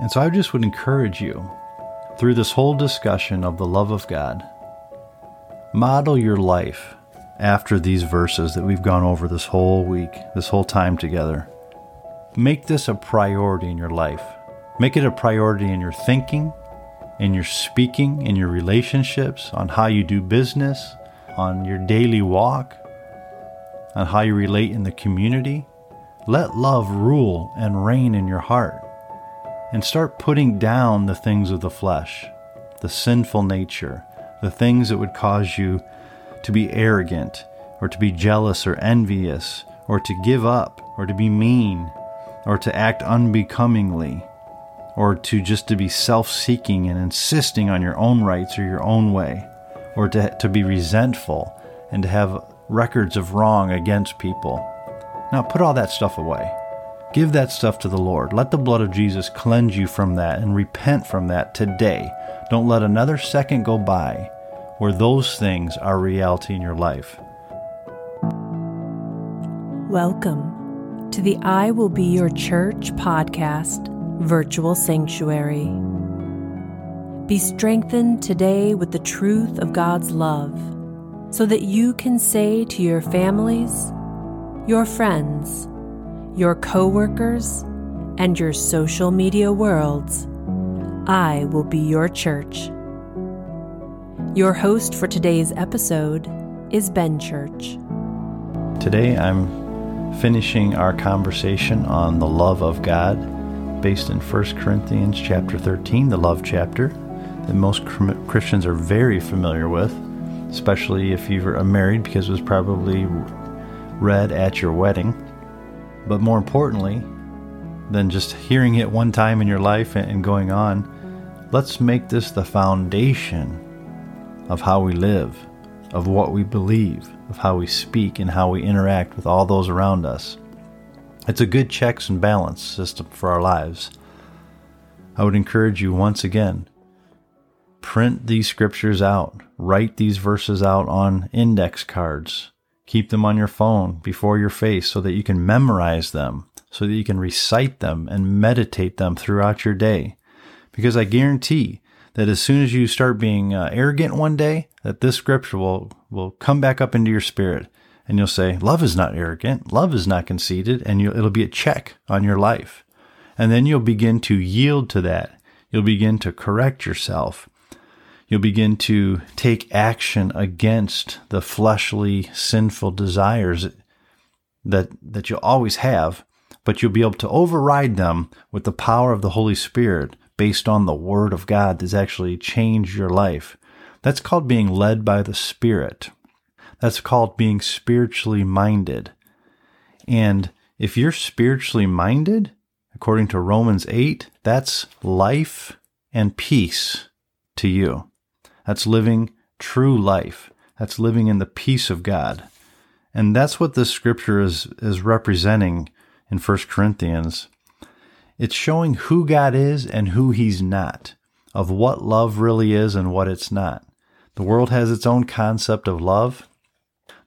And so I just would encourage you through this whole discussion of the love of God, model your life after these verses that we've gone over this whole week, this whole time together. Make this a priority in your life. Make it a priority in your thinking, in your speaking, in your relationships, on how you do business, on your daily walk, on how you relate in the community. Let love rule and reign in your heart. And start putting down the things of the flesh, the sinful nature, the things that would cause you to be arrogant, or to be jealous or envious, or to give up, or to be mean, or to act unbecomingly, or to just to be self-seeking and insisting on your own rights or your own way, or to, to be resentful and to have records of wrong against people. Now put all that stuff away. Give that stuff to the Lord. Let the blood of Jesus cleanse you from that and repent from that today. Don't let another second go by where those things are reality in your life. Welcome to the I Will Be Your Church podcast virtual sanctuary. Be strengthened today with the truth of God's love so that you can say to your families, your friends, your coworkers, and your social media worlds, I will be your church. Your host for today's episode is Ben Church. Today I'm finishing our conversation on the love of God based in 1 Corinthians chapter 13, the love chapter that most Christians are very familiar with, especially if you are married because it was probably read at your wedding. But more importantly than just hearing it one time in your life and going on, let's make this the foundation of how we live, of what we believe, of how we speak, and how we interact with all those around us. It's a good checks and balance system for our lives. I would encourage you once again print these scriptures out, write these verses out on index cards, keep them on your phone before your face so that you can memorize them, so that you can recite them and meditate them throughout your day. Because I guarantee that as soon as you start being uh, arrogant one day, that this scripture will, will come back up into your spirit and you'll say, love is not arrogant. Love is not conceited. And it'll be a check on your life. And then you'll begin to yield to that. You'll begin to correct yourself. You'll begin to take action against the fleshly, sinful desires that, that you'll always have, but you'll be able to override them with the power of the Holy Spirit based on the Word of God that's actually changed your life. That's called being led by the Spirit. That's called being spiritually minded. And if you're spiritually minded, according to Romans 8, that's life and peace to you. That's living true life. That's living in the peace of God. And that's what this scripture is, is representing in 1 Corinthians. It's showing who God is and who He's not, of what love really is and what it's not. The world has its own concept of love.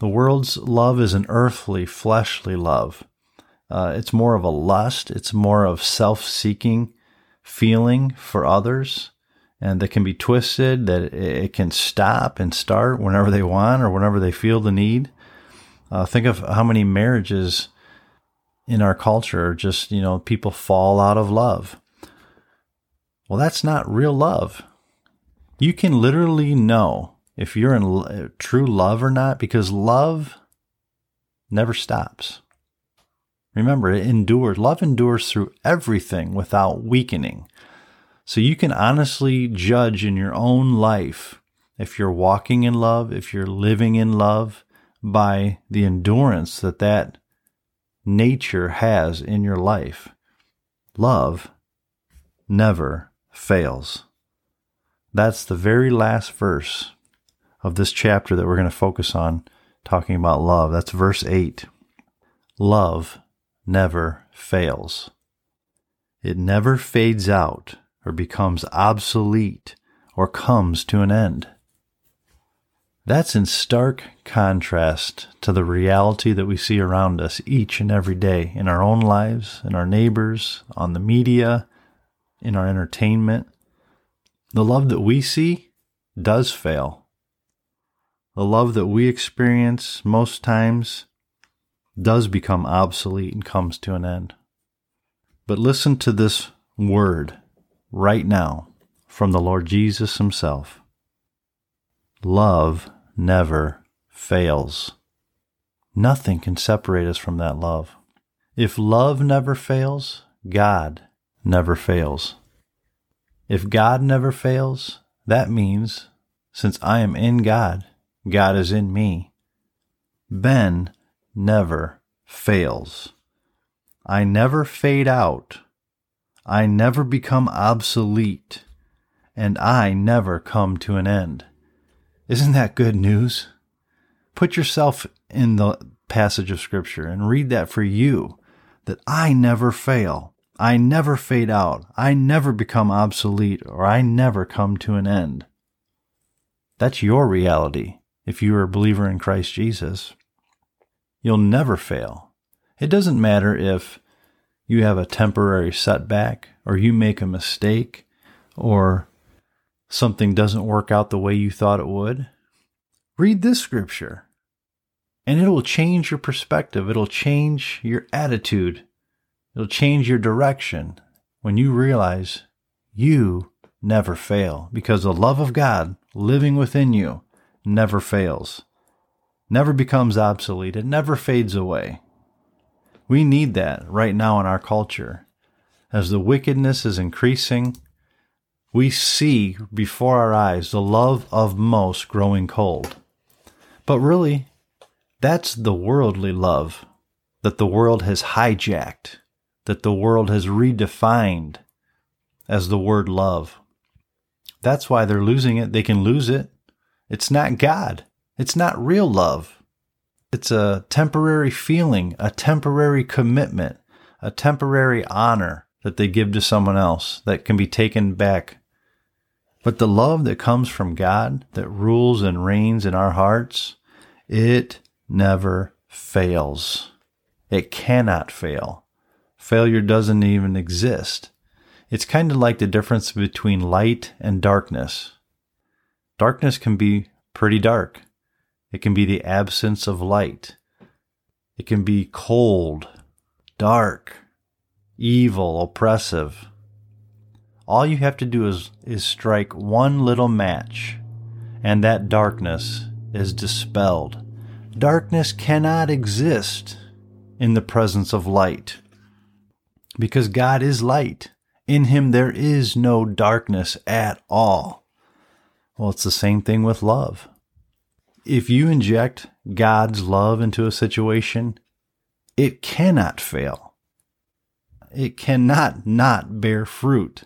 The world's love is an earthly, fleshly love. Uh, it's more of a lust, it's more of self seeking feeling for others, and that can be twisted, that it can stop and start whenever they want or whenever they feel the need. Uh, think of how many marriages in our culture are just, you know, people fall out of love. Well, that's not real love. You can literally know if you're in true love or not because love never stops. Remember, it endures. Love endures through everything without weakening. So you can honestly judge in your own life if you're walking in love, if you're living in love, by the endurance that that nature has in your life. Love never fails. That's the very last verse of this chapter that we're going to focus on talking about love. That's verse 8. Love never fails. It never fades out or becomes obsolete or comes to an end. That's in stark contrast to the reality that we see around us each and every day in our own lives, in our neighbors, on the media, in our entertainment, the love that we see does fail. The love that we experience most times does become obsolete and comes to an end. But listen to this word right now from the Lord Jesus Himself Love never fails. Nothing can separate us from that love. If love never fails, God never fails. If God never fails, that means since I am in God, God is in me. Ben never fails. I never fade out. I never become obsolete. And I never come to an end. Isn't that good news? Put yourself in the passage of Scripture and read that for you that I never fail. I never fade out. I never become obsolete or I never come to an end. That's your reality if you are a believer in Christ Jesus. You'll never fail. It doesn't matter if you have a temporary setback or you make a mistake or something doesn't work out the way you thought it would. Read this scripture and it'll change your perspective. It'll change your attitude. It'll change your direction when you realize you never fail because the love of God living within you never fails, never becomes obsolete, it never fades away. We need that right now in our culture. As the wickedness is increasing, we see before our eyes the love of most growing cold. But really, that's the worldly love that the world has hijacked, that the world has redefined as the word love. That's why they're losing it. They can lose it. It's not God. It's not real love. It's a temporary feeling, a temporary commitment, a temporary honor that they give to someone else that can be taken back. But the love that comes from God, that rules and reigns in our hearts, it never fails. It cannot fail. Failure doesn't even exist. It's kind of like the difference between light and darkness. Darkness can be pretty dark. It can be the absence of light. It can be cold, dark, evil, oppressive. All you have to do is, is strike one little match, and that darkness is dispelled. Darkness cannot exist in the presence of light because God is light. In Him there is no darkness at all. Well, it's the same thing with love if you inject God's love into a situation, it cannot fail. It cannot not bear fruit.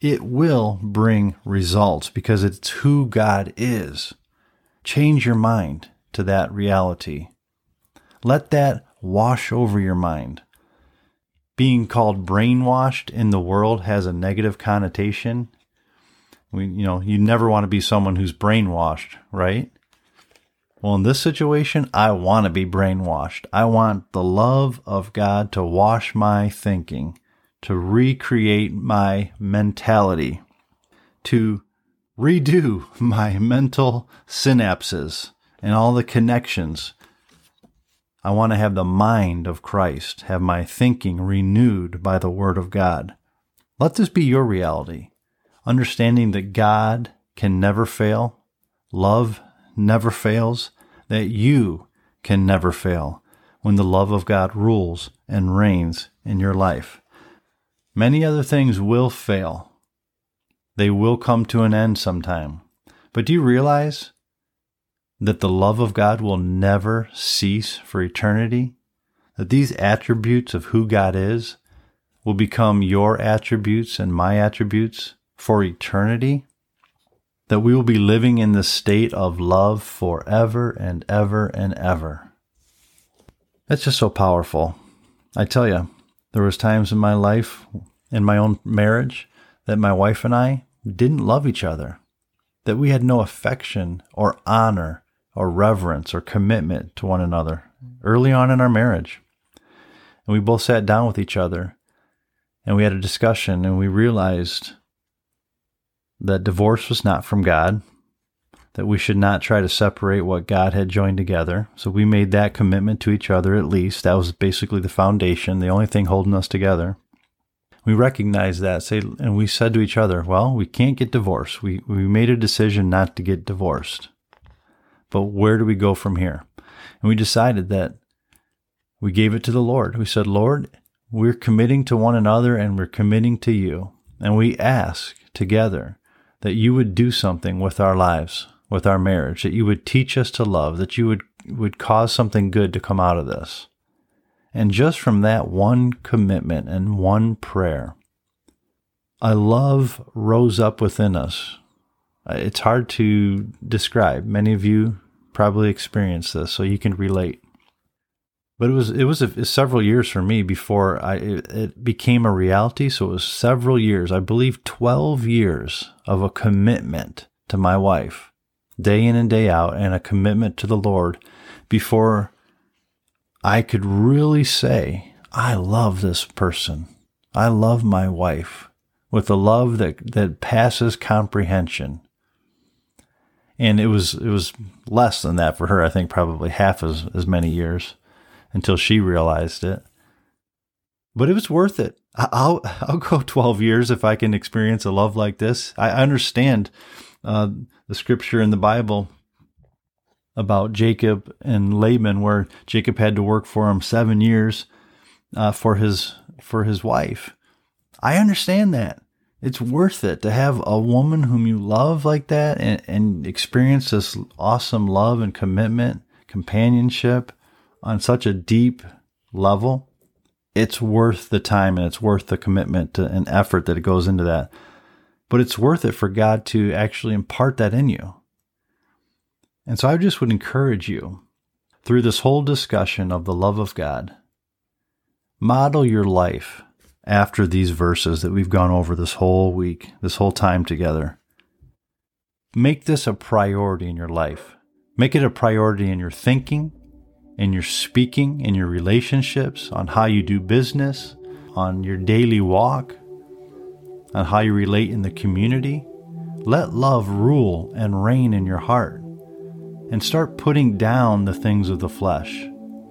It will bring results because it's who God is. Change your mind to that reality. Let that wash over your mind. Being called brainwashed in the world has a negative connotation. We, you know, you never want to be someone who's brainwashed, right? Well, in this situation, I want to be brainwashed. I want the love of God to wash my thinking, to recreate my mentality, to redo my mental synapses and all the connections. I want to have the mind of Christ, have my thinking renewed by the Word of God. Let this be your reality, understanding that God can never fail, love never fails, that you can never fail when the love of God rules and reigns in your life. Many other things will fail. They will come to an end sometime. But do you realize that the love of God will never cease for eternity? That these attributes of who God is will become your attributes and my attributes for eternity? That we will be living in the state of love forever and ever and ever. That's just so powerful. I tell you, there was times in my life, in my own marriage, that my wife and I didn't love each other, that we had no affection or honor or reverence or commitment to one another early on in our marriage. And we both sat down with each other And we had a discussion and we realized that divorce was not from God, that we should not try to separate what God had joined together. So we made that commitment to each other at least. That was basically the foundation, the only thing holding us together. We recognized that, say, and we said to each other, well, we can't get divorced. We, we made a decision not to get divorced. But where do we go from here? And we decided that we gave it to the Lord. We said, Lord, we're committing to one another and we're committing to you. And we ask together that you would do something with our lives, with our marriage, that you would teach us to love, that you would, would cause something good to come out of this. And just from that one commitment and one prayer, a love rose up within us. Uh, it's hard to describe. Many of you probably experienced this, so you can relate. But it was it was a, several years for me before I it, became a reality. So it was several years, I believe, twelve years of a commitment to my wife, day in and day out, and a commitment to the Lord before I could really say, I love this person. I love my wife with a love that, that passes comprehension. And it was it was less than that for her, I think probably half as, as many years until she realized it. But it was worth it. I'll I'll go 12 years if I can experience a love like this. I understand uh, the scripture in the Bible about Jacob and Laban, where Jacob had to work for him seven years uh, for his for his wife. I understand that. It's worth it to have a woman whom you love like that and, and experience this awesome love and commitment, companionship on such a deep level. It's worth the time and it's worth the commitment to, and effort that it goes into that. But it's worth it for God to actually impart that in you. And so I just would encourage you through this whole discussion of the love of God, model your life after these verses that we've gone over this whole week, this whole time together. Make this a priority in your life. Make it a priority in your thinking, in your speaking, in your relationships, on how you do business, on your daily walk, on how you relate in the community. Let love rule and reign in your heart and start putting down the things of the flesh,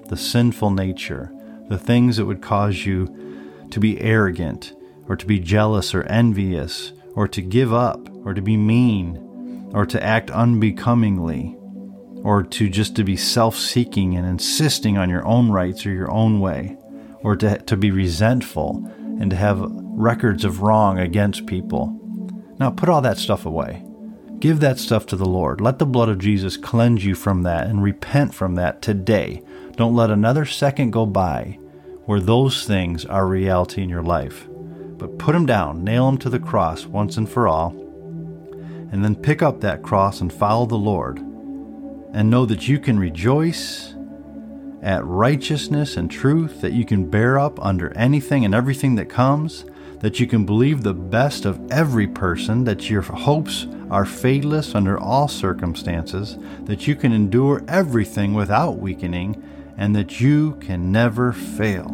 the sinful nature, the things that would cause you to be arrogant or to be jealous or envious or to give up or to be mean or to act unbecomingly or to just to be self-seeking and insisting on your own rights or your own way or to, to be resentful and to have records of wrong against people. Now put all that stuff away. Give that stuff to the Lord. Let the blood of Jesus cleanse you from that and repent from that today. Don't let another second go by where those things are reality in your life. But put them down, nail them to the cross once and for all, and then pick up that cross and follow the Lord. And know that you can rejoice at righteousness and truth, that you can bear up under anything and everything that comes, that you can believe the best of every person, that your hopes are fadeless under all circumstances, that you can endure everything without weakening, and that you can never fail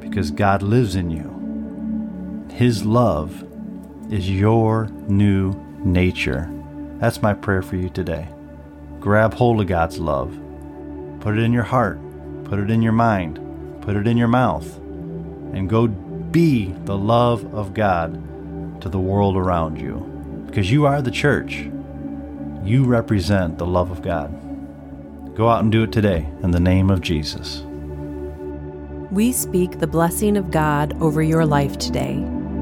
because God lives in you. His love is your new nature. That's my prayer for you today. Grab hold of God's love. Put it in your heart. Put it in your mind. Put it in your mouth. And go be the love of God to the world around you. Because you are the church. You represent the love of God. Go out and do it today in the name of Jesus. We speak the blessing of God over your life today,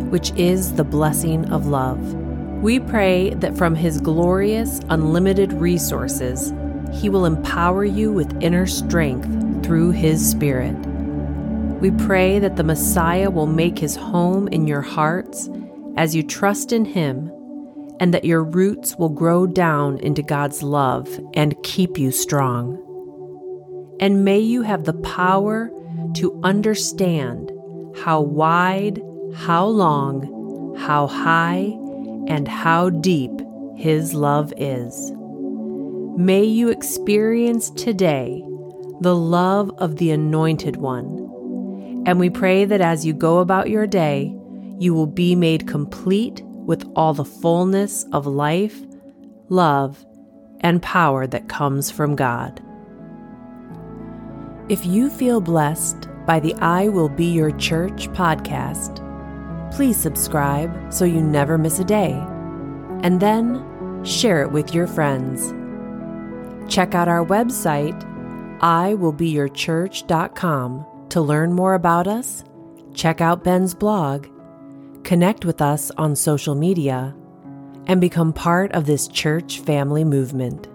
which is the blessing of love. We pray that from His glorious, unlimited resources, He will empower you with inner strength through His Spirit. We pray that the Messiah will make his home in your hearts as you trust in him, and that your roots will grow down into God's love and keep you strong. And may you have the power to understand how wide, how long, how high, and how deep his love is. May you experience today the love of the Anointed One And we pray that as you go about your day, you will be made complete with all the fullness of life, love, and power that comes from God. If you feel blessed by the I Will Be Your Church podcast, please subscribe so you never miss a day, and then share it with your friends. Check out our website, iwillbeyourchurch.com, to learn more about us, check out Ben's blog, connect with us on social media, and become part of this church family movement.